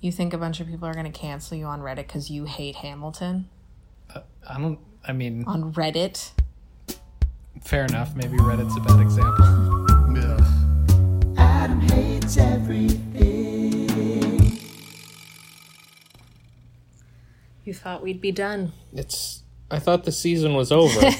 You think a bunch of people are going to cancel you on Reddit because you hate Hamilton? Uh, I don't. I mean, On Reddit? fair enough. Maybe Reddit's a bad example. Adam hates everything. You thought we'd be done. It's. I thought the season was over.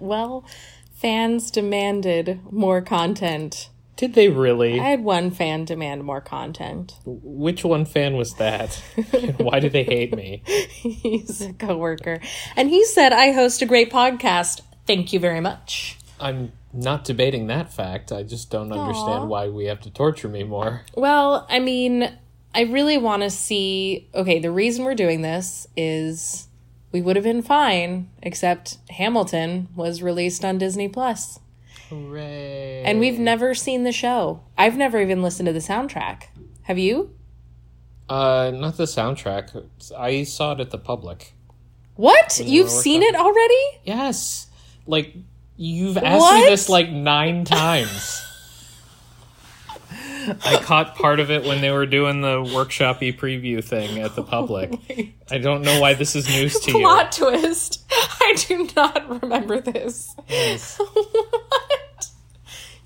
Well, fans demanded more content. Did they really? I had one fan demand more content. Which one fan was that? Why do they hate me? He's a coworker. And he said, I host a great podcast. Thank you very much. I'm not debating that fact. I just don't understand why we have to torture me more. Well, I mean, I really want to see. Okay, the reason we're doing this is we would have been fine, except Hamilton was released on Disney Plus. Hooray. And we've never seen the show. I've never even listened to the soundtrack. Have you? Uh, not the soundtrack. I saw it at the public. What? You've seen it already? Yes. Like, you've asked What? me this like nine times. I caught part of it when they were doing the workshopy preview thing at the public. I don't know why this is news to you. Plot twist. I do not remember this. Yes.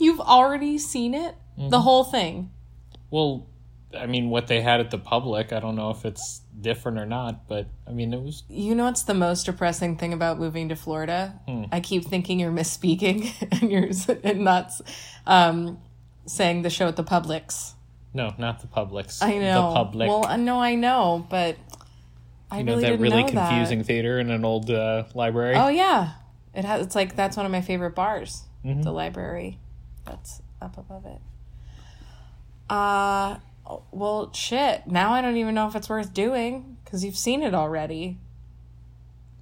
You've already seen it? Mm-hmm. The whole thing. Well, I mean, what they had at the public, I don't know if it's different or not, but I mean, it was. You know what's the most depressing thing about moving to Florida? Hmm. I keep thinking you're misspeaking and you're and not um, saying the show at the Publix. No, not the Publix. I know. The public. Well, I know, I know, but I you know really that really know that. confusing theater in an old uh, library? Oh yeah, it has. It's like that's one of my favorite bars. Mm-hmm. The library, that's up above it. Uh, well, shit. Now I don't even know if it's worth doing because you've seen it already.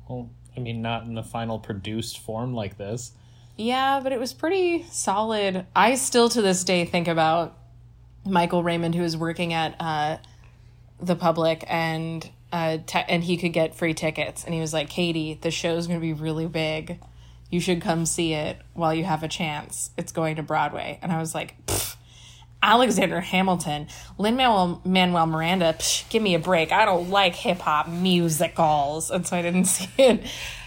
Well, I mean, not in the final produced form like this. Yeah, but it was pretty solid. I still to this day think about Michael Raymond, who was working at uh, the public, and uh, te- and he could get free tickets, and he was like, "Katie, the show's going to be really big. You should come see it while you have a chance. It's going to Broadway." And I was like, Alexander Hamilton, Lin Manuel Miranda, psh, give me a break. I don't like hip hop musicals, and so I didn't see it."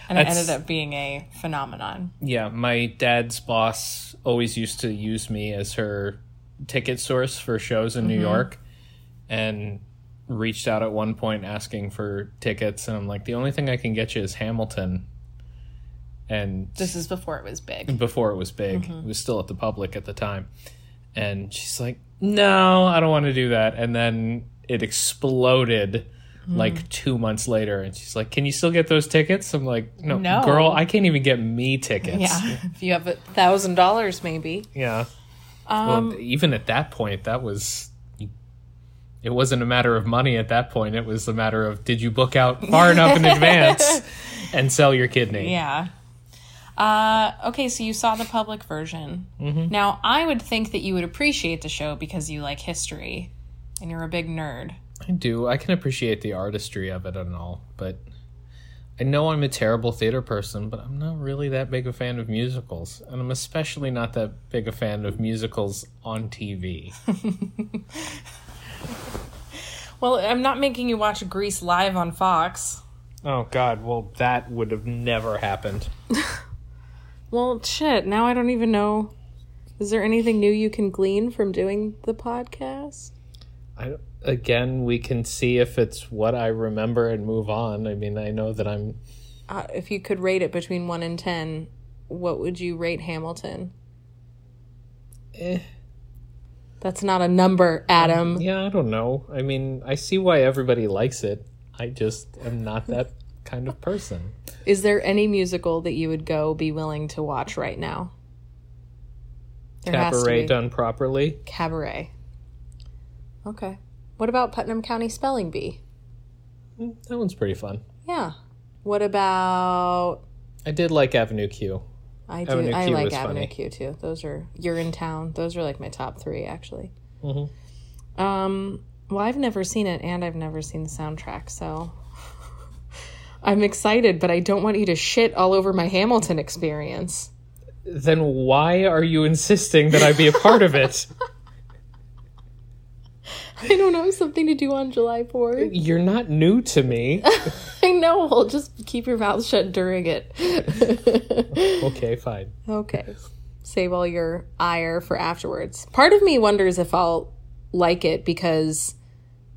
And it ended up being a phenomenon. Yeah, my dad's boss always used to use me as her ticket source for shows in New Mm-hmm. York and reached out at one point asking for tickets and I'm like the only thing I can get you is Hamilton. And This is before it was big. before it was big. Mm-hmm. It was still at the public at the time. And she's like, "No, I don't want to do that." And then it exploded Hmm. like 2 months later and she's like, "Can you still get those tickets?" I'm like, "No, No. girl, I can't even get me tickets." Yeah, if you have a thousand dollars, maybe. Yeah. Um, well, even at that point, that was. It wasn't a matter of money at that point. It was a matter of did you book out far enough in advance and sell your kidney? Yeah. Uh, okay, so you saw the public version. Mm-hmm. Now, I would think that you would appreciate the show because you like history and you're a big nerd. I do. I can appreciate the artistry of it and all, but I know I'm a terrible theater person, but I'm not really that big a fan of musicals, and I'm especially not that big a fan of musicals on TV. Well, I'm not making you watch Grease live on Fox. oh God! Well, that would have never happened. Well, shit, now I don't even know. Is there anything new you can glean from doing the podcast? I, again, we can see if it's what I remember and move on. I mean, I know that I'm. Uh, if you could rate it between 1 and 10, what would you rate Hamilton? Eh. That's not a number, Adam. Yeah, I don't know. I mean, I see why everybody likes it. I just am not that kind of person. Is there any musical that you would go be willing to watch right now? There Cabaret done properly. Cabaret. Okay. What about Putnam County Spelling Bee? Mm, That one's pretty fun. Yeah. What about I did like Avenue Q. I do Avenue I Q like Avenue funny. Q too. Those are You're in Town. Those are like my top 3 actually. Mhm. Um well, I've never seen it and I've never seen the soundtrack, so I'm excited, but I don't want you to shit all over my Hamilton experience. Then why are you insisting that I be a part of it? I don't know something to do on July 4th. You're not new to me. I know. Well, just keep your mouth shut during it. okay, fine. okay. Save all your ire for afterwards. Part of me wonders if I'll like it because,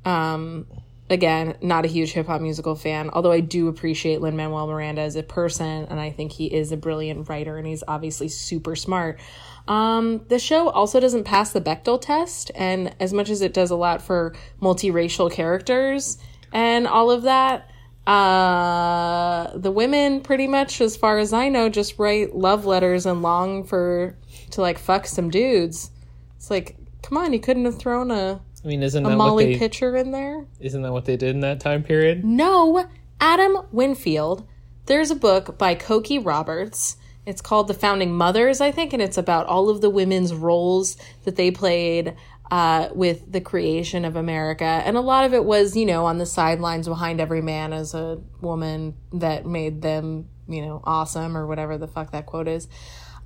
um, again, not a huge hip hop musical fan, although I do appreciate Lin Manuel Miranda as a person, and I think he is a brilliant writer and he's obviously super smart. Um, the show also doesn't pass the Bechdel test, and as much as it does a lot for multiracial characters and all of that, uh, the women pretty much, as far as I know, just write love letters and long for to like fuck some dudes. It's like, come on, you couldn't have thrown a, I mean, isn't a that what Molly they Pitcher in there? isn't that what they did in that time period? No, Adam Winfield. There's a book by Cokie Roberts. It's called The Founding Mothers, I think, and it's about all of the women's roles that they played uh, with the creation of America. And a lot of it was, you know, on the sidelines behind every man as a woman that made them, you know, awesome or whatever the fuck that quote is.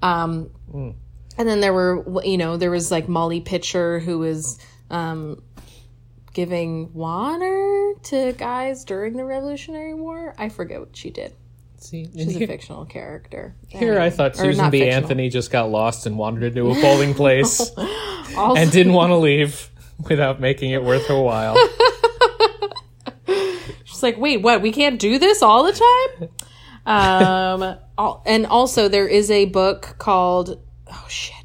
Um, And then there were, you know, there was like Molly Pitcher who was um, giving water to guys during the Revolutionary War. I forget what she did. See, She's a fictional character. here I thought Susan B. fictional. Anthony just got lost and wandered into a polling place Also, and didn't want to leave without making it worth her while. she's like, wait, what? We can't do this all the time? um, al- and also there is a book called, oh shit.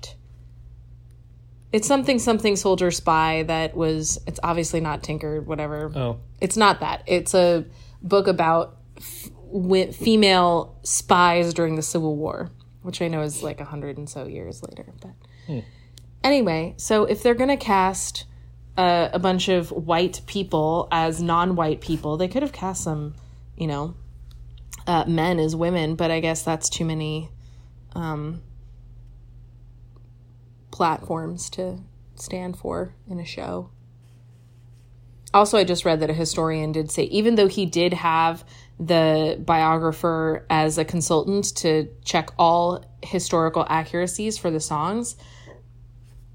It's something, something soldier spy that was, it's obviously not Tinker, whatever. Oh, It's not that. It's a book about f- female spies during the Civil War, which I know is like a hundred and so years later. But anyway, so if they're gonna cast uh, a bunch of white people as non-white people, they could have cast some, you know, uh, men as women. But I guess that's too many um, platforms to stand for in a show. Also, I just read that a historian did say, even though he did have the biographer as a consultant to check all historical accuracies for the songs,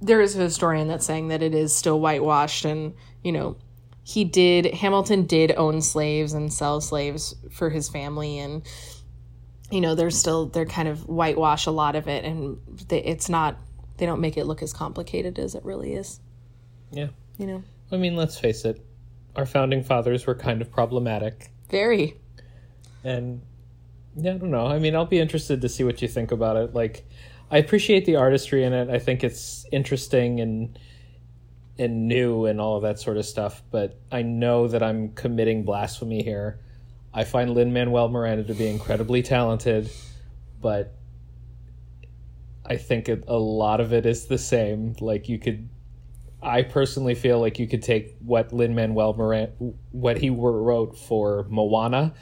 there is a historian that's saying that it is still whitewashed and, you know, he did, Hamilton did own slaves and sell slaves for his family and, you know, they're still, they're kind of whitewash a lot of it and it's not, they don't make it look as complicated as it really is, yeah. you know? I mean, let's face it. Our founding fathers were kind of problematic. Very. and yeah, I don't know. I mean, I'll be interested to see what you think about it. Like, I appreciate the artistry in it. I think it's interesting and and new and all of that sort of stuff. But I know that I'm committing blasphemy here. I find Lin Manuel Miranda to be incredibly talented, but I think it, a lot of it is the same. Like you could. I personally feel like you could take what Lin Manuel Miranda, what he wrote for Moana,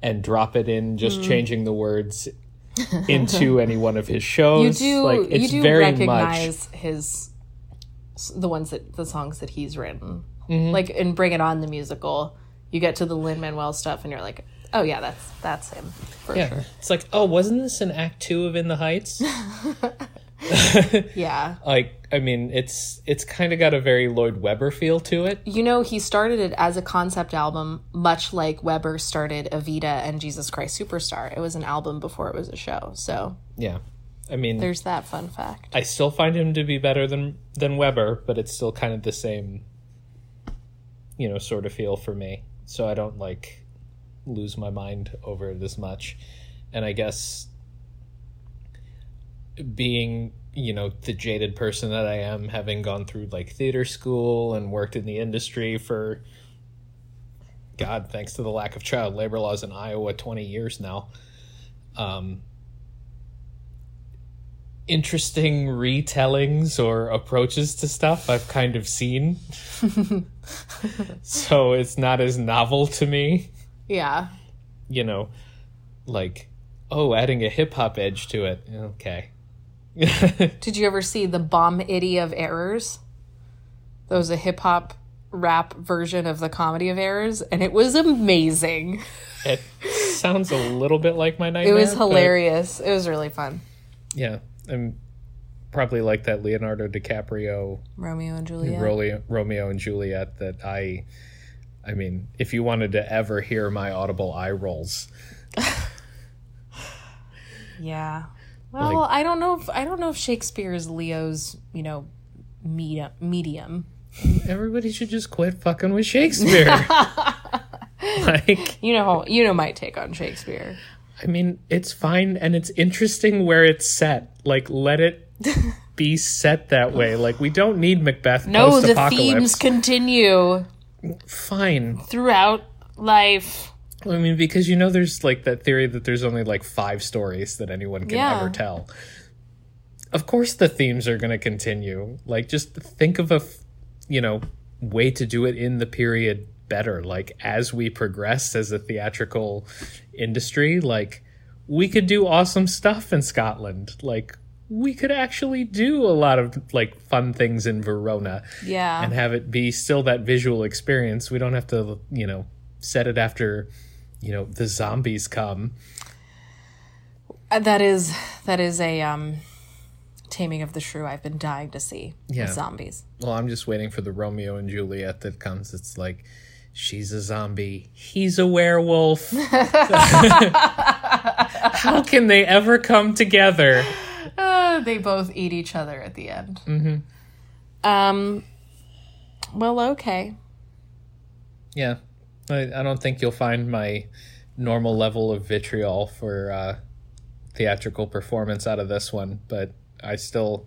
and drop it in just changing the words into any one of his shows. You do like you it's do very much recognize his the ones that the songs that he's written. Mm-hmm. Like in Bring It On the musical, you get to the Lin Manuel stuff and you're like, "Oh yeah, that's that's him." For yeah. sure. It's like, oh, wasn't this an act two of In the Heights? Yeah. like, I mean, it's it's kind of got a very Lloyd Webber feel to it. You know, he started it as a concept album, much like Webber started Evita and Jesus Christ Superstar. It was an album before it was a show. So Yeah, I mean, there's that fun fact. I still find him to be better than than Webber, but it's still kind of the same, you know, sort of feel for me. So I don't like lose my mind over as much. And I guess being, you know, the jaded person that I am, having gone through like theater school and worked in the industry for God, thanks to the lack of child labor laws in Iowa, twenty years now. Um, interesting retellings or approaches to stuff I've kind of seen. so it's not as novel to me, Yeah. you know, like, oh, adding a hip hop edge to it. Okay. Did you ever see the Bomb Itty of Errors? That was a hip hop rap version of the comedy of errors, and it was amazing. it sounds a little bit like my nightmare It was hilarious. It was really fun. yeah. I'm probably like that Leonardo DiCaprio Romeo and Juliet. Romeo, Romeo and Juliet that I I mean, if you wanted to ever hear my audible eye rolls, yeah. Well, Like- I don't know if I don't know if Shakespeare is Leo's, you know, medium. Medium. everybody should just quit fucking with Shakespeare. like, You know, you know my take on Shakespeare. I mean, it's fine and it's interesting where it's set. Like, let it be set that way. Like, we don't need Macbeth No, the themes continue Fine. throughout life. I mean, because you know, there's like that theory that there's only like five stories that anyone can Yeah. ever tell. Of course, the themes are going to continue. Like, just think of a, f- you know, way to do it in the period better. Like, as we progress as a theatrical industry, like, we could do awesome stuff in Scotland. Like, we could actually do a lot of like fun things in Verona Yeah. and have it be still that visual experience. We don't have to, you know, set it after, you know, the zombies come. Uh, that is that is a um Taming of the Shrew I've been dying to see. with Yeah. Zombies. Well, I'm just waiting for the Romeo and Juliet that comes. It's like, she's a zombie, he's a werewolf. How can they ever come together? They both eat each other at the end. Mm-hmm. Um. Well, okay. Yeah, I, I don't think you'll find my normal level of vitriol for uh, theatrical performance out of this one, but I still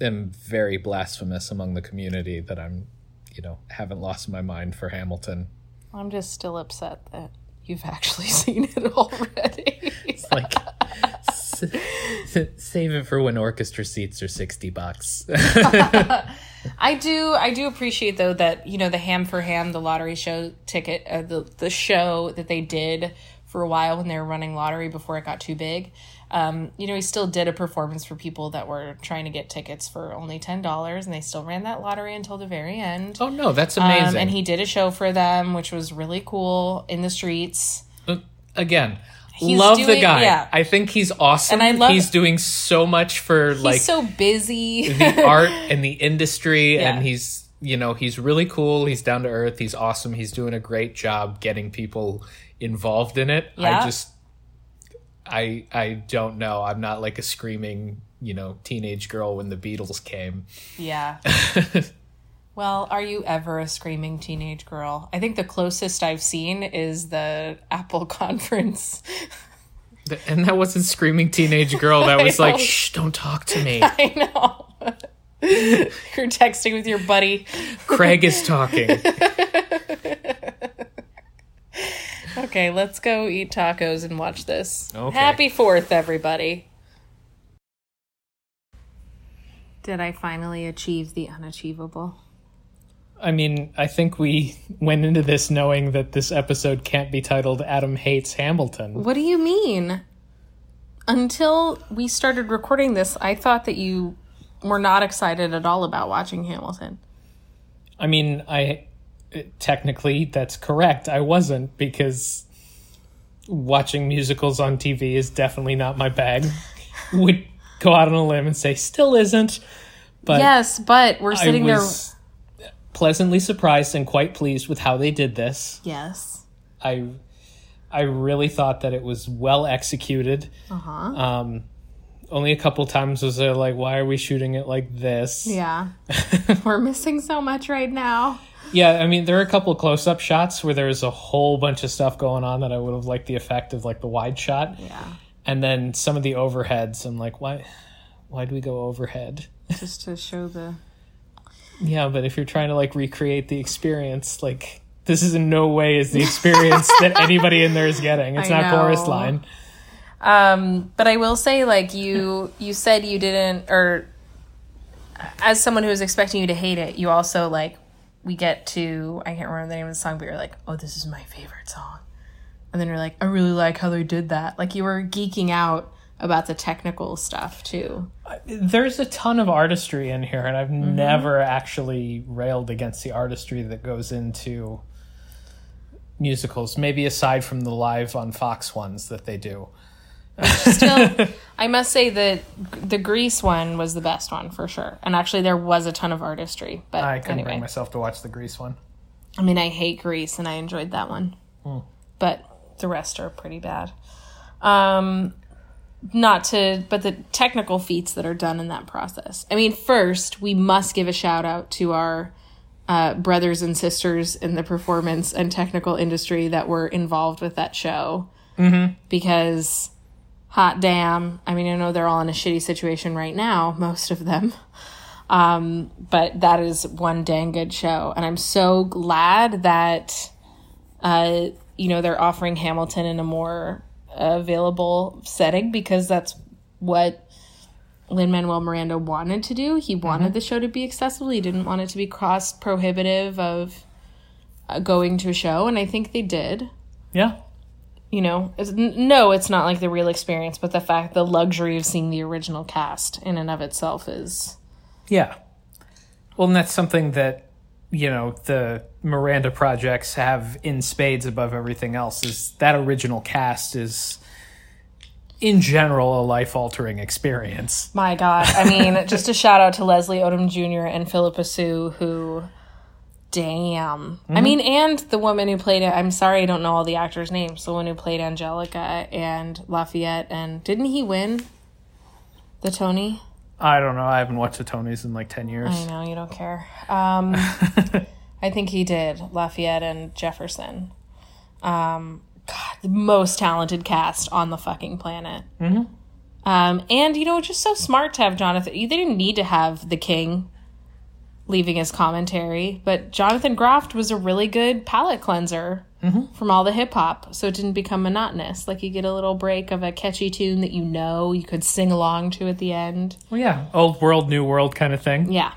am very blasphemous among the community that I'm, you know, haven't lost my mind for Hamilton. I'm just still upset that you've actually seen it already. Like, s- s- save it for when orchestra seats are sixty bucks. I do I do appreciate though that you know the ham for ham the lottery show ticket uh, the the show that they did for a while when they were running lottery before it got too big. Um, you know, he still did a performance for people that were trying to get tickets for only ten dollars, and they still ran that lottery until the very end. oh no, that's amazing. Um, and he did a show for them, which was really cool in the streets. Again, He's love the guy. yeah. I think he's awesome. And I love- he's doing so much for He's like so busy. the art and the industry Yeah. and he's you know he's really cool he's down to earth he's awesome he's doing a great job getting people involved in it Yeah. i just i i don't know i'm not like a screaming you know teenage girl when the beatles came Yeah. well, are you ever a screaming teenage girl? I think the closest I've seen is the Apple conference. and that wasn't screaming teenage girl that was like shh don't talk to me I know. You're texting with your buddy. craig is talking Okay, let's go eat tacos and watch this. Okay. Happy 4th, everybody. Did I finally achieve the unachievable? I mean, I think we went into this knowing that this episode can't be titled Adam Hates Hamilton. What do you mean? Until we started recording this, I thought that you were not excited at all about watching Hamilton. I mean, I technically that's correct. I wasn't because watching musicals on TV is definitely not my bag. Would go out on a limb and say still isn't. But yes, but we're sitting was pleasantly surprised and quite pleased with how they did this. Yes. I I really thought that it was well executed. Uh-huh. Um, only a couple times was there like, why are we shooting it like this? Yeah. we're missing so much right now. Yeah, I mean, there are a couple close up shots where there's a whole bunch of stuff going on that I would have liked the effect of like the wide shot. Yeah. And then some of the overheads, I'm like, why why do we go overhead? Just to show the Yeah, but if you're trying to like recreate the experience, like this is in no way is the experience that anybody in there is getting. It's I not chorus line. Um, but I will say, like you, you said you didn't, or as someone who was expecting you to hate it, you also like we get to I can't remember the name of the song, but you're like, oh, this is my favorite song, and then you're like, I really like how they did that. Like you were geeking out about the technical stuff too. There's a ton of artistry in here, and I've never actually railed against the artistry that goes into musicals. Maybe aside from the live on Fox ones that they do. Still, I must say that the Grease one was the best one for sure. And actually, there was a ton of artistry. But I couldn't anyway, bring myself to watch the Grease one. I mean, I hate Grease, and I enjoyed that one. Hmm. But the rest are pretty bad. Um, not to, but the technical feats that are done in that process. I mean, first we must give a shout out to our uh, brothers and sisters in the performance and technical industry that were involved with that show. Mm-hmm. Because, hot damn, I mean, I know they're all in a shitty situation right now, most of them. Um, but that is one dang good show, and I'm so glad that, uh, you know, they're offering Hamilton in a more available setting because that's what Lin Manuel Miranda wanted to do. He wanted the show to be accessible. He didn't want it to be cost prohibitive of uh, going to a show, and I think they did. Yeah. You know, it's, n- no, it's not like the real experience, but the fact, the luxury of seeing the original cast in and of itself is Yeah. Well, and that's something that you know the Miranda projects have in spades above everything else. Is that original cast is in general a life altering experience. My God. I mean, just a shout out to Leslie Odom Jr. and Phillipa Soo, who, damn. I mm-hmm. mean, and the woman who played it. I'm sorry, I don't know all the actors' names. The one who played Angelica and Lafayette. And didn't he win the Tony? I don't know. I haven't watched the Tonys in like ten years. I know, you don't care. Um, I think he did. Lafayette and Jefferson. Um, God, the most talented cast on the fucking planet. Mm-hmm. Um, and, you know, just so smart to have Jonathan. They didn't need to have the king leaving his commentary, but Jonathan Groff was a really good palate cleanser from all the hip hop, so it didn't become monotonous. Like, you get a little break of a catchy tune that you know you could sing along to at the end. Well, yeah, old world, new world kind of thing. Yeah.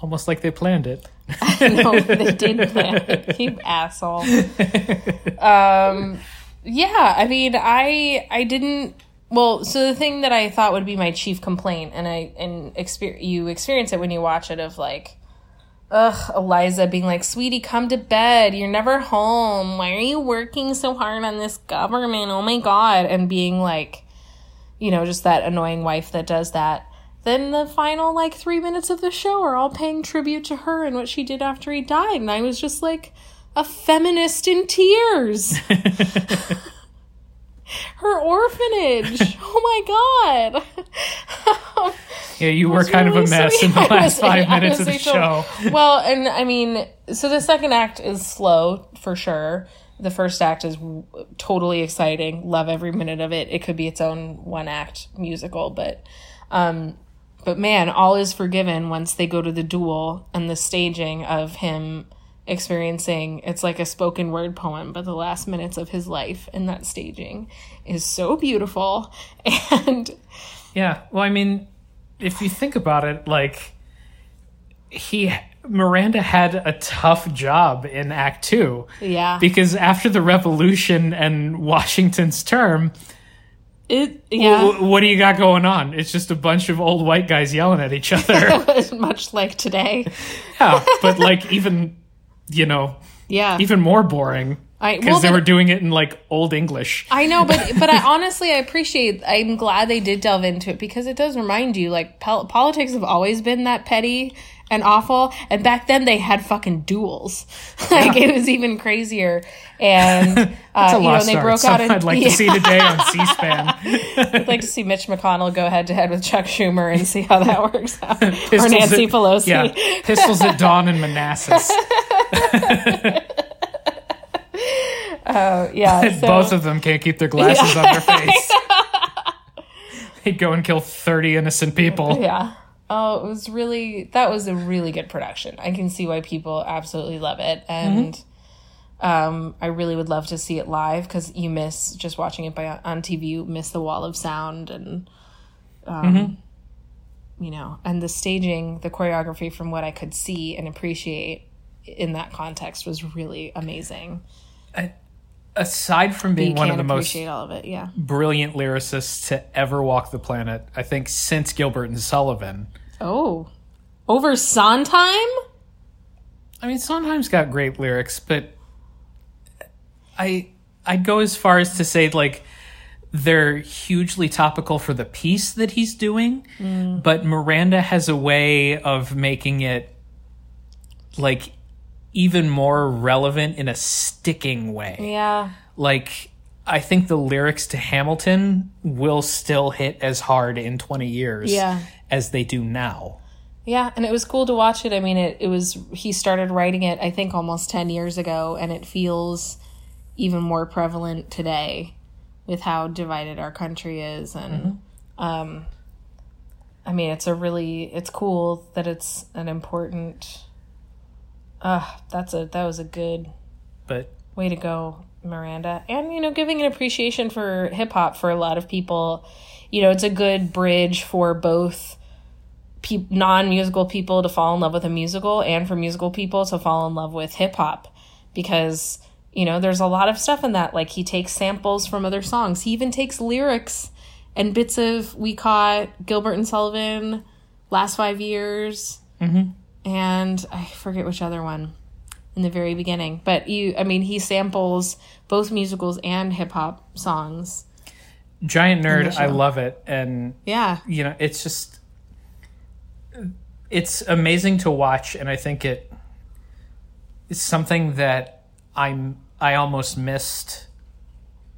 Almost like they planned it. no, they did plan it. You asshole. Um, yeah, I mean, I I didn't. Well, so the thing that I thought would be my chief complaint, and I and exper- you experience it when you watch it, of like, ugh, Eliza being like, "Sweetie, come to bed. You're never home. Why are you working so hard on this government? Oh my god!" And being like, you know, just that annoying wife that does that. Then the final like three minutes of the show are all paying tribute to her and what she did after he died, and I was just like a feminist in tears. her orphanage. Oh my god. Yeah, you were kind of a mess sweet. in the last was- five I minutes of the so- show. Well, and I mean, so the second act is slow for sure. The first act is w- totally exciting. Love every minute of it. It could be its own one act musical, but um but man, all is forgiven once they go to the duel and the staging of him experiencing it's like a spoken word poem but the last minutes of his life in that staging is so beautiful and Yeah. Well, I mean, if you think about it, like he Miranda had a tough job in Act Two yeah because after the revolution and Washington's term, it yeah w- what do you got going on? It's just a bunch of old white guys yelling at each other. much like today yeah, but like even you know yeah even more boring because well, they were doing it in like old English. I know, but but I honestly I appreciate. I'm glad they did delve into it because it does remind you like pol- politics have always been that petty and awful, and back then they had fucking duels. like it was even crazier. And uh, you know, and they broke out. In, I'd like yeah, to see today on C-SPAN. I'd like to see Mitch McConnell go head to head with Chuck Schumer and see how that works out, or Nancy at- Pelosi. Yeah, pistols at dawn in Manassas. yeah, so- Both of them can't keep their glasses on their face. They'd go and kill 30 innocent people. Yeah. Oh, it was really that was a really good production. I can see why people absolutely love it, and um, I really would love to see it live because you miss just watching it by on TV. You miss the wall of sound and, um, you know, and the staging, the choreography from what I could see and appreciate in that context was really amazing. Aside from being one of the most appreciate all of it. Yeah. brilliant lyricists to ever walk the planet, I think since Gilbert and Sullivan. Oh, over Sondheim. I mean, Sondheim's got great lyrics, but I I'd go as far as to say like they're hugely topical for the piece that he's doing, mm. but Miranda has a way of making it like even more relevant in a sticking way. Yeah. Like I think the lyrics to Hamilton will still hit as hard in 20 years Yeah. as they do now. Yeah, and it was cool to watch it. I mean, it, it was, he started writing it, I think, almost 10 years ago, and it feels even more prevalent today with how divided our country is. And, um, I mean, it's a really, it's cool that it's an important, uh, that's a, that was a good But way to go, Miranda. And, you know, giving an appreciation for hip hop for a lot of people. You know, it's a good bridge for both pe- non musical people to fall in love with a musical and for musical people to fall in love with hip hop because, you know, there's a lot of stuff in that. Like, he takes samples from other songs, he even takes lyrics and bits of We Caught, Gilbert and Sullivan, Last Five Years, and I forget which other one in the very beginning. But you, I mean, he samples both musicals and hip hop songs. Giant Nerd, I love it. And Yeah. you know it's just it's amazing to watch and i think it it's something that i'm i almost missed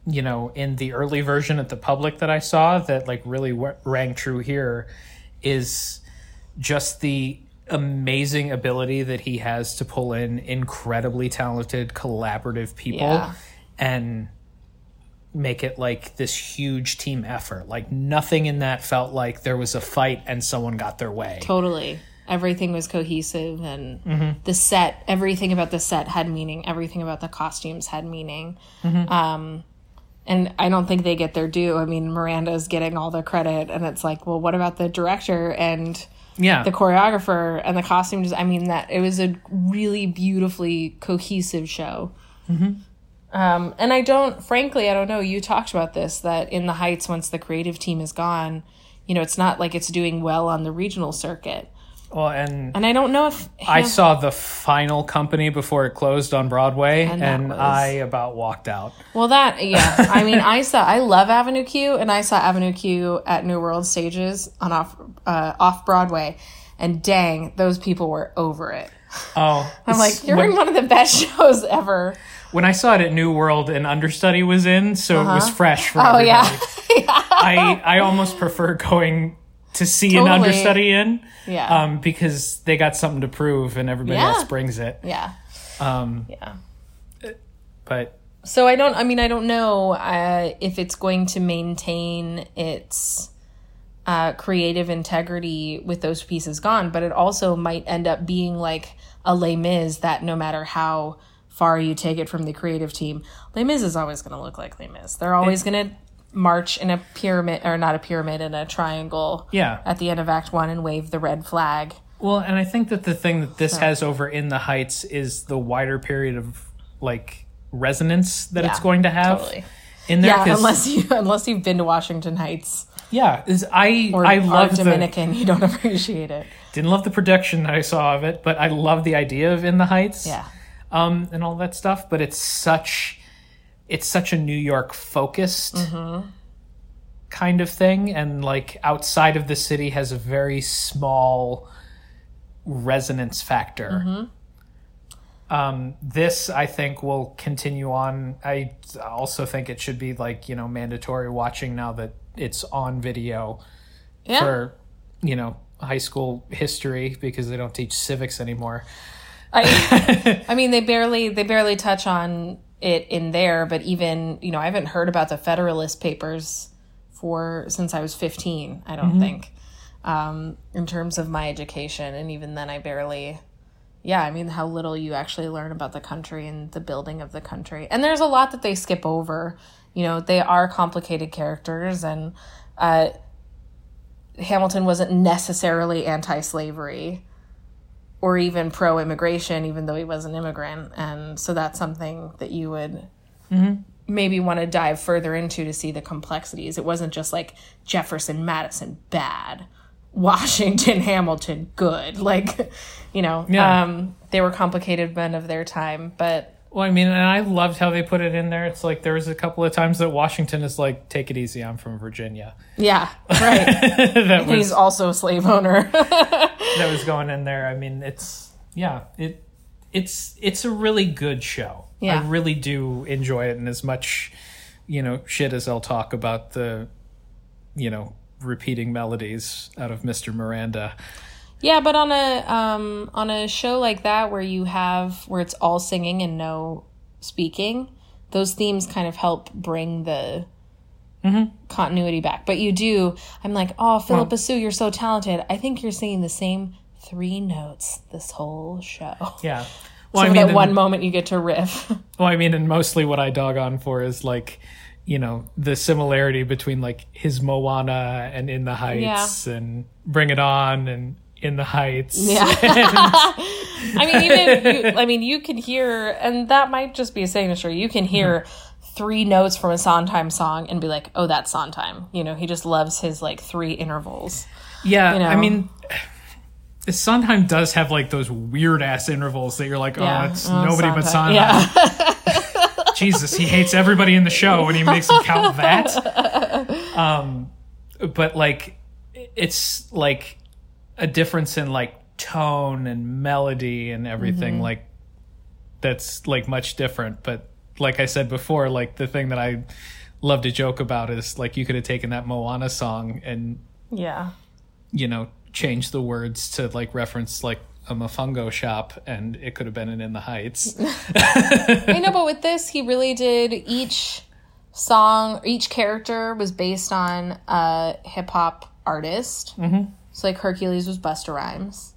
you know in the early version at the public that i saw that like really w- rang true here is just the amazing ability that he has to pull in incredibly talented collaborative people Yeah. and make it like this huge team effort. Like nothing in that felt like there was a fight and someone got their way. Totally. Everything was cohesive and the set, everything about the set had meaning. Everything about the costumes had meaning. Um, and I don't think they get their due. I mean, Miranda's getting all the credit, and it's like, well, what about the director and Yeah. the choreographer and the costume? des- I mean, that it was a really beautifully cohesive show. Um, and I don't, frankly, I don't know. You talked about this that in the Heights, once the creative team is gone, you know, it's not like it's doing well on the regional circuit. Well, and And I don't know if I saw the final company before it closed on Broadway And and, was- I about walked out. Well, that yeah. I mean, I saw. I love Avenue Q, and I saw Avenue Q at New World stages on off uh, off Broadway, and dang, those people were over it. Oh, I'm like, you're when, in one of the best shows ever. when I saw it at New World, an understudy was in, so it was fresh for Oh everybody. yeah, I I almost prefer going to see an understudy in, yeah, um, because they got something to prove and everybody Yeah. else brings it. yeah, Um, yeah. but So I don't. I mean, I don't know uh, if it's going to maintain its uh, creative integrity with those pieces gone, but it also might end up being like a Les Mis that no matter how far you take it from the creative team, Les Mis is always going to look like Les Mis. They're always going to march in a pyramid or not a pyramid in a triangle yeah, at the end of Act One and wave the red flag. Well, and I think that the thing that this has over in the Heights is the wider period of like resonance that it's going to have totally. in there. Yeah, unless you unless you've been to Washington Heights yeah, is I or I love the Dominican, you don't appreciate it. didn't love the production that I saw of it, but I love the idea of in the Heights, Yeah. um, and all that stuff. But it's such it's such a New York focused Mm-hmm. kind of thing, and like outside of the city has a very small resonance factor. Mm-hmm. Um, this I think will continue on. I also think it should be like you know mandatory watching now that it's on video Yeah. for you know high school history because they don't teach civics anymore. I, I mean, they barely they barely touch on it in there, but even you know, I haven't heard about the Federalist Papers for since I was fifteen. I don't think, um, in terms of my education, and even then, I barely. Yeah, I mean, how little you actually learn about the country and the building of the country, and there's a lot that they skip over. You know, they are complicated characters, and uh, Hamilton wasn't necessarily anti-slavery or even pro immigration, even though he was an immigrant. And so that's something that you would maybe want to dive further into to see the complexities. It wasn't just like Jefferson, Madison, bad. Washington, Hamilton, good. Like, you know, Yeah. um, they were complicated men of their time, but Well, I mean, and I loved how they put it in there. It's like there was a couple of times that Washington is like, "Take it easy, I'm from Virginia." Yeah, right. that He's was also a slave owner. that was going in there. I mean, it's yeah, it it's it's a really good show. Yeah. I really do enjoy it, and as much you know shit as I'll talk about the you know repeating melodies out of Mr. Miranda. Yeah, but on a um on a show like that where you have where it's all singing and no speaking, those themes kind of help bring the continuity back. But you do. I'm like, oh, Phillipa Soo, you're so talented. I think you're singing the same three notes this whole show. Yeah. So Well, I mean, that and- one moment you get to riff. Well, I mean, and mostly what I dog on for is like, you know, the similarity between like his Moana and In the Heights and Bring It On and In the Heights. Yeah. I mean, even you, I mean, you can hear, and that might just be a signature. You can hear three notes from a Sondheim song and be like, "Oh, that's Sondheim." You know, he just loves his like three intervals. Yeah, You know. I mean, Sondheim does have like those weird ass intervals that you're like, oh, Yeah. it's Oh, nobody but Sondheim. Yeah, Jesus, he hates everybody in the show and he makes them count that. Um, but like, it's like a difference in like tone and melody and everything like that's like much different. But like I said before, like the thing that I love to joke about is like you could have taken that Moana song and yeah, you know, change the words to like reference like a Mofongo shop and it could have been an In the Heights. I know. But with this, he really did each song, each character was based on a hip hop artist. Mm-hmm. So like Hercules was Busta Rhymes.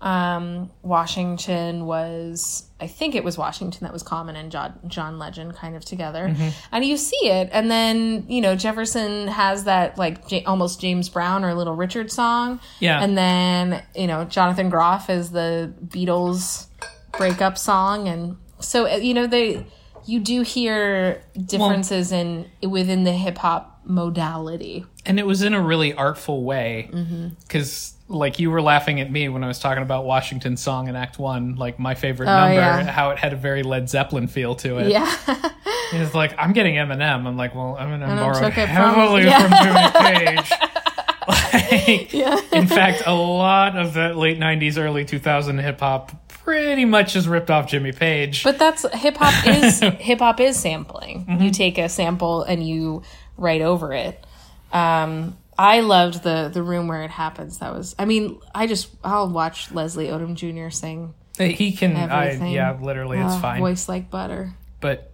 Um, Washington was, I think it was Washington that was Common and John, John Legend kind of together. And you see it. And then, you know, Jefferson has that like J- almost James Brown or Little Richard song. Yeah. And then, you know, Jonathan Groff is the Beatles breakup song. And so, uh, you know, they, you do hear differences in within the hip hop modality. And it was in a really artful way Mm-hmm. because like you were laughing at me when I was talking about Washington's song in Act One, like my favorite Oh, number, yeah. how it had a very Led Zeppelin feel to it. Yeah. It's like I'm getting Eminem. I'm like, well, Eminem borrowed took it from- heavily yeah. from Jimmy Page. like, in fact, a lot of that late '90s, early 2000 hip hop pretty much just ripped off Jimmy Page. But that's hip hop is hip hop is sampling. You take a sample and you write over it. Um, I loved the the room where it happens. That was, I mean, I just I'll watch Leslie Odom Jr. sing. he can, I, Everything. yeah, literally, it's Uh, fine. Voice like butter. but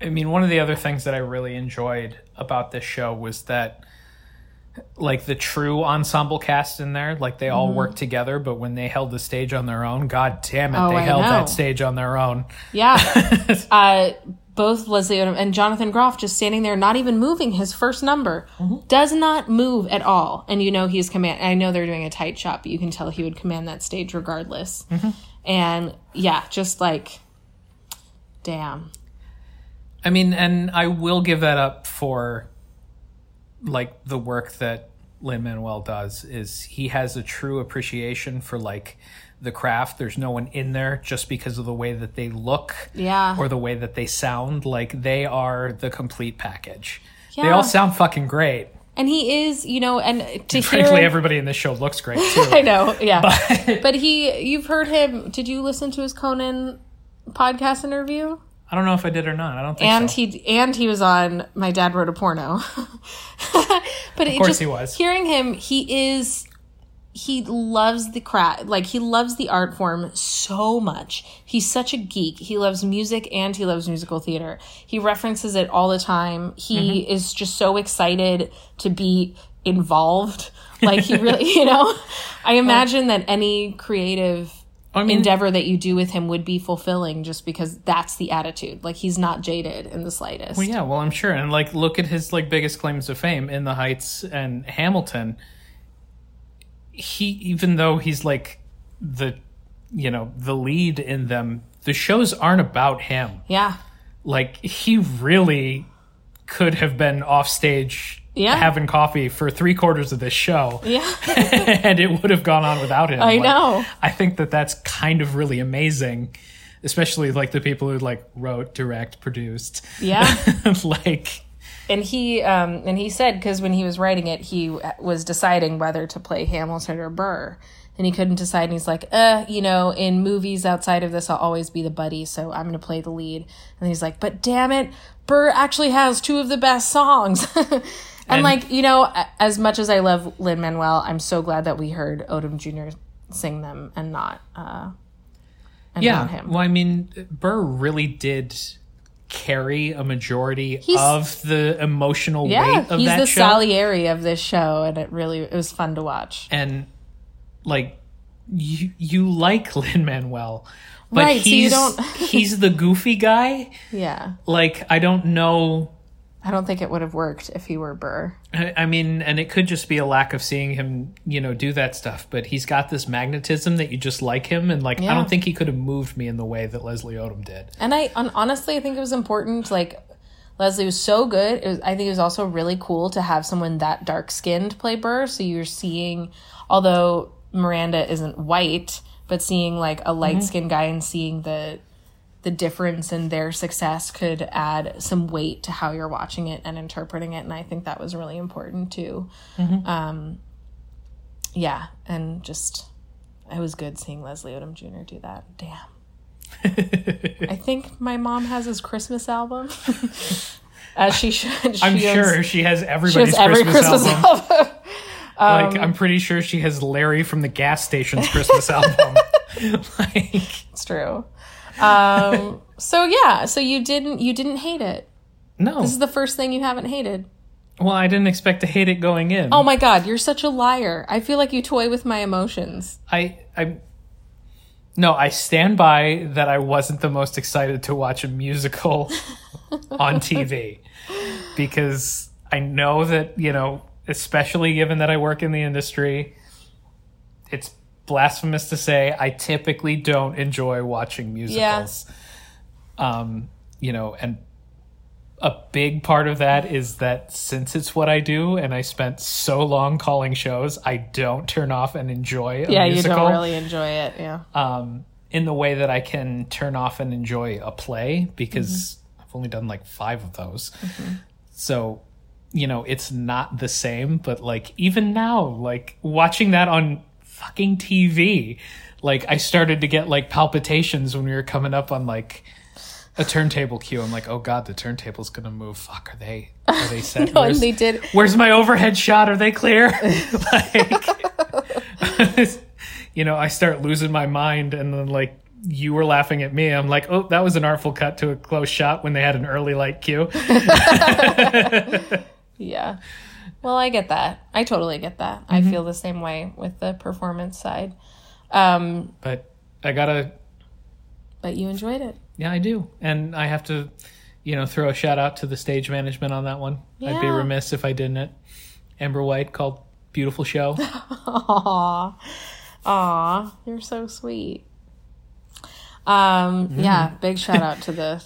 I mean, one of the other things that I really enjoyed about this show was that, like, the true ensemble cast in there, like, they all worked together, but when they held the stage on their own, god damn it, Oh, they I held know. that stage on their own. Yeah. uh, both Leslie Odom and Jonathan Groff just standing there, not even moving his first number. Does not move at all. And you know he's command. I know they're doing a tight shot, but you can tell he would command that stage regardless. And yeah, just like, damn. I mean, and I will give that up for, like, the work that Lin Manuel does is he has a true appreciation for like the craft. There's no one in there just because of the way that they look. Yeah. or the way that they sound like they are the complete package. Yeah. They all sound fucking great. And he is, you know, and to Frankly, hear. everybody in this show looks great too. I know, yeah. But, he, you've heard him. Did you listen to his Conan podcast interview? I don't know if I did or not. I don't think and so. he and he was on my dad wrote a porno but of course just he was. hearing him he is he loves the craft like he loves the art form so much he's such a geek he loves music and he loves musical theater he references it all the time he Mm-hmm. is just so excited to be involved like he really you know i imagine that any creative I mean, endeavor that you do with him would be fulfilling just because that's the attitude. Like he's not jaded in the slightest. well, yeah, well, I'm sure. And like, look at his like biggest claims to fame in the Heights and Hamilton. He, even though he's like the, you know, the lead in them, the shows aren't about him. Yeah. Like he really could have been off stage Yeah. having coffee for three quarters of this show. Yeah. and it would have gone on without him. I Like, know. I think that that's kind of really amazing, especially like the people who like wrote, direct, produced. Yeah. like and he um and he said because when he was writing it he was deciding whether to play hamilton or burr. And he couldn't decide and he's like uh you know in movies outside of this i'll always be the buddy so i'm gonna play the lead and he's like but damn it burr actually has two of the best songs. And, And- like you know as much as i love lin manuel i'm so glad that we heard odom jr sing them and not uh and yeah. not him. Well, I mean, Burr really did carry a majority He's- of the emotional yeah weight of he's that the show. salieri of this show and it really it was fun to watch and like you you like Lin Manuel, but Right, so he's don't- he's the goofy guy. yeah Like I don't know. I don't think it would have worked if he were Burr. I I mean, and it could just be a lack of seeing him, you know, do that stuff. But he's got this magnetism that you just like him, and like I don't think he could have moved me in the way that Leslie Odom did. And I on, honestly, I think it was important. Like Leslie was so good. It was, I think it was also really cool to have someone that dark skinned play Burr. So you're seeing, although Miranda isn't white, but seeing like a light skinned guy and seeing the the difference in their success could add some weight to how you're watching it and interpreting it. And I think that was really important too. Um, yeah, and just it was good seeing Leslie Odom Jr. do that. Damn. I think my mom has his Christmas album. As she should. I'm owns- sure she has she everybody's has every Christmas, Christmas album. album. Um, like I'm pretty sure she has Larry from the gas station's Christmas album. like it's true. Um, so yeah, so you didn't you didn't hate it. no, This is the first thing you haven't hated. well I didn't expect to hate it going in. Oh my god, you're such a liar. I feel like you toy with my emotions. I I no, I stand by that I wasn't the most excited to watch a musical on TV because I know that, you know, especially given that I work in the industry, it's blasphemous to say I typically don't enjoy watching musicals. Yeah. Um, you know, and a big part of that is that since it's what I do and I spent so long calling shows, I don't turn off and enjoy a Yeah, you don't really enjoy it. Yeah. um, in the way that I can turn off and enjoy a play because I've only done like five of those. So, you know, it's not the same, but like even now, like watching that on fucking TV, like I started to get like palpitations when we were coming up on like a turntable cue. I'm like, oh god, the turntable's gonna move. Fuck, are they are they set? No, and they did. where's my overhead shot? Are they clear? like, you know, I start losing my mind, and then like you were laughing at me. I'm like, oh, that was an artful cut to a close shot when they had an early light cue. Yeah. Well, I get that. I totally get that. I feel the same way with the performance side. Um, But I gotta, but you enjoyed it. yeah, I do, and I have to, you know, throw a shout out to the stage management on that one. I'd be remiss if I didn't. It. Amber White called beautiful show. Aw. Aw, you're so sweet. Um, yeah, big shout out to the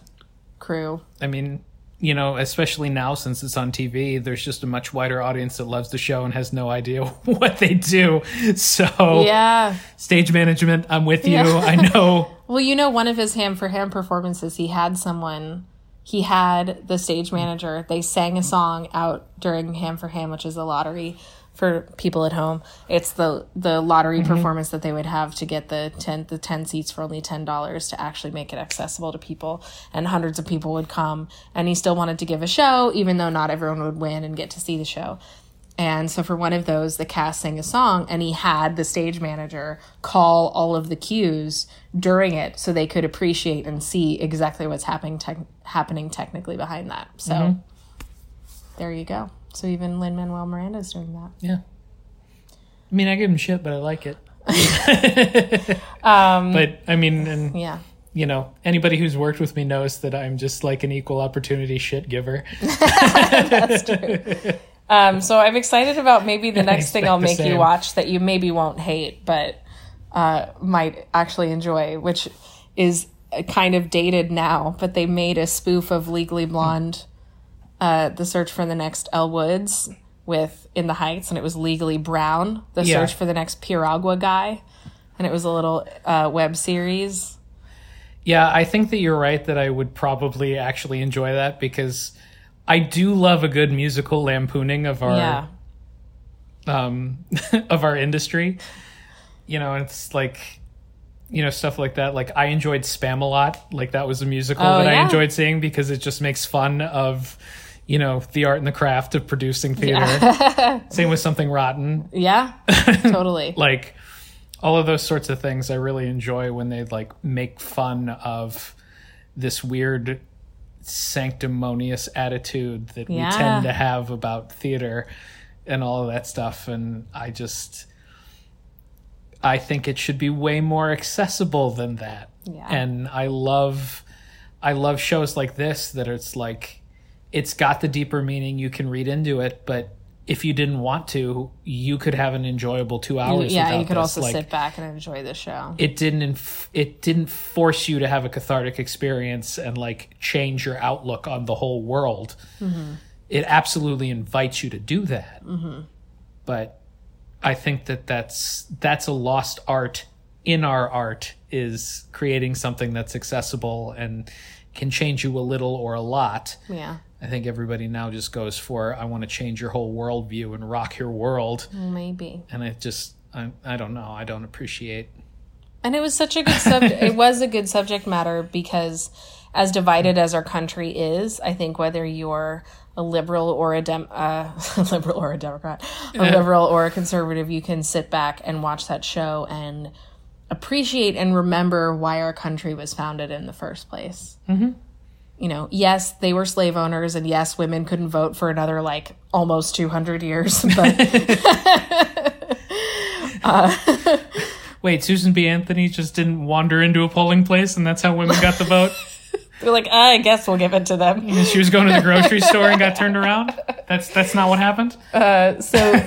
crew. I mean, you know, especially now since it's on TV, there's just a much wider audience that loves the show and has no idea what they do. So, Yeah. stage management, I'm with you. Yeah. I know. Well, you know, one of his ham for ham performances, he had someone, he had the stage manager, they sang a song out during Ham for Ham, which is a lottery for people at home. It's the the lottery mm-hmm. performance that they would have to get the 10 the 10 seats for only $10 to actually make it accessible to people and hundreds of people would come and he still wanted to give a show even though not everyone would win and get to see the show. And so for one of those, the cast sang a song, and he had the stage manager call all of the cues during it so they could appreciate and see exactly what's happening tec- happening technically behind that. So mm-hmm. there you go. So even Lin Manuel Miranda's doing that. Yeah. I mean, I give him shit, but I like it. Um, But I mean, and yeah. you know, anybody who's worked with me knows that I'm just like an equal opportunity shit giver. That's Um, so I'm excited about maybe the next thing I'll make you watch that you maybe won't hate, but uh, might actually enjoy, which is kind of dated now. But they made a spoof of Legally Blonde, uh, The Search for the Next Elle Woods with In the Heights, and it was Legally Brown, The Yeah. Search for the Next Piragua Guy, and it was a little uh, web series. Yeah, I think that you're right that I would probably actually enjoy that because I do love a good musical lampooning of our Yeah. um of our industry. You know, it's like you know stuff like that. Like I enjoyed Spamalot. Like that was a musical Oh, that I enjoyed seeing because it just makes fun of you know the art and the craft of producing theater. Same with something rotten. Yeah. totally. Like all of those sorts of things I really enjoy when they like make fun of this weird sanctimonious attitude that we tend to have about theater and all of that stuff and I just I think it should be way more accessible than that. Yeah. And I love I love shows like this that it's like it's got the deeper meaning you can read into it, but if you didn't want to, you could have an enjoyable two hours. yeah, you could this. also Like, sit back and enjoy the show. It didn't. Inf- it didn't force you to have a cathartic experience and like change your outlook on the whole world. Mm-hmm. It absolutely invites you to do that. Mm-hmm. But I think that that's that's a lost art in our art is creating something that's accessible and can change you a little or a lot. yeah. I think everybody now just goes for I want to change your whole worldview and rock your world, Maybe. and it just I, I don't know I don't appreciate. And it was such a good subject. it was a good subject matter because, as divided as our country is, I think whether you're a liberal or a dem, uh, a liberal or a Democrat, a liberal or a conservative, you can sit back and watch that show and appreciate and remember why our country was founded in the first place. Mm-hmm. You know, yes, they were slave owners, and yes, women couldn't vote for another like almost two hundred years, but. Wait, Susan B. Anthony just didn't wander into a polling place, and that's how women got the vote. They're like, I guess we'll give it to them. And she was going to the grocery store and got turned around. That's that's not what happened. so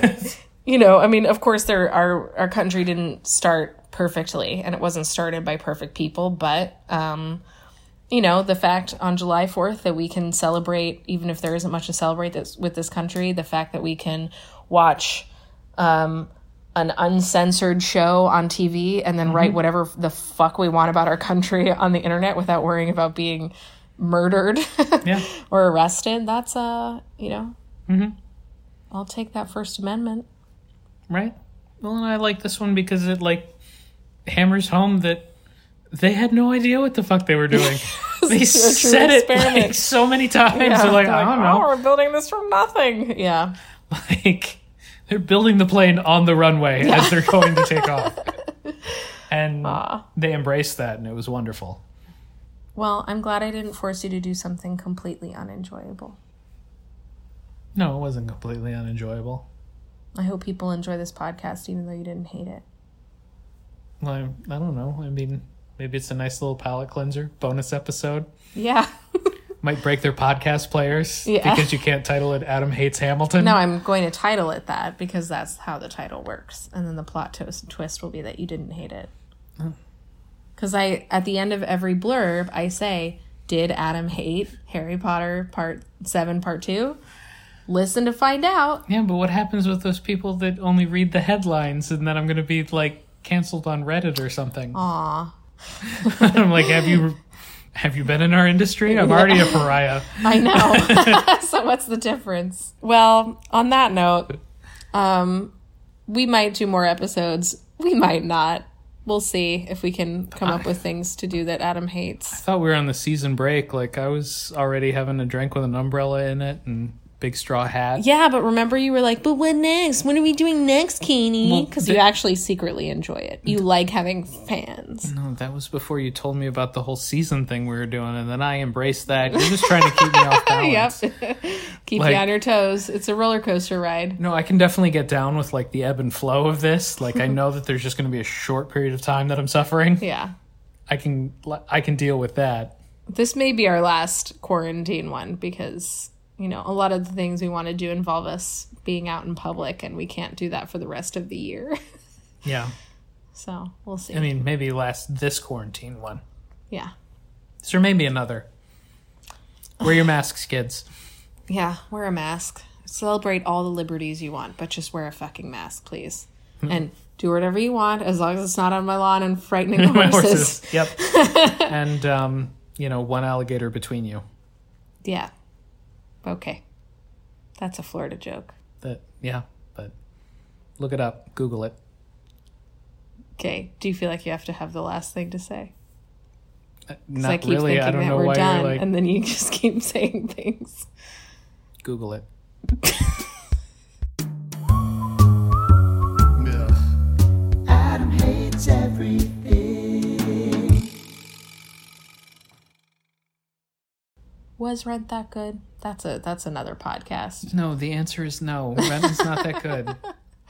you know i mean of course there our our country didn't start perfectly and it wasn't started by perfect people but um you know the fact on july 4th that we can celebrate even if there isn't much to celebrate this with this country the fact that we can watch um an uncensored show on TV and then write whatever the fuck we want about our country on the internet without worrying about being murdered Yeah. or arrested. That's uh, you know, I'll take that First Amendment. Right. Well, and I like this one because it like hammers home that they had no idea what the fuck they were doing. they It's a true said it like so many times. Yeah, They're like, they're I don't oh, know. Oh, we're building this from nothing. Yeah. like they're building the plane on the runway as they're going to take off and ah. they embraced that and it was wonderful Well, I'm glad I didn't force you to do something completely unenjoyable. no it wasn't completely unenjoyable I hope people enjoy this podcast even though you didn't hate it. I, I don't know i mean maybe it's a nice little palate cleanser bonus episode Yeah. might break their podcast players Yeah. because you can't title it adam hates hamilton no, I'm going to title it that because that's how the title works. And then the plot twist, twist will be that you didn't hate it. Oh. Because I, at the end of every blurb, I say, Did Adam hate Harry Potter Part 7, Part 2? Listen to find out. yeah but what happens with those people that only read the headlines and then i'm gonna be like canceled on reddit or something Aw. i'm like have you have you been in our industry i'm already a pariah I know. so what's the difference? Well, on that note, um, we might do more episodes. We might not. We'll see if we can come up with things to do that Adam hates. I thought we were on the season break. Like I was already having a drink with an umbrella in it and big straw hat. Yeah, but remember you were like, but what next? What are we doing next, Keeney? Because the- you actually secretly enjoy it. You like having fans. No, that was before you told me about the whole season thing we were doing, and then I embraced that. You're just trying to keep me off balance. Yep. Keep Like- you on your toes. It's a roller coaster ride. No, I can definitely get down with like the ebb and flow of this. Like I know that there's just going to be a short period of time that I'm suffering. Yeah. I can I can deal with that. this may be our last quarantine one because you know a lot of the things we want to do involve us being out in public and we can't do that for the rest of the year Yeah. so we'll see I mean, maybe last this quarantine one. yeah So maybe another. Wear your masks, kids. yeah wear a mask celebrate all the liberties you want but just wear a fucking mask please and Do whatever you want as long as it's not on my lawn and frightening horses. horses. Yep. and um, you know, one alligator between you. Yeah. Okay. That's a Florida joke. That yeah, but look it up, Google it. Okay. Do you feel like you have to have the last thing to say? Uh, 'Cause Not I keep really. thinking I don't that know we're why done, you're like and then you just keep saying things. Google it. Adam hates everything. Was Rent that good? That's a that's another podcast. No, the answer is no. Rent is not that good.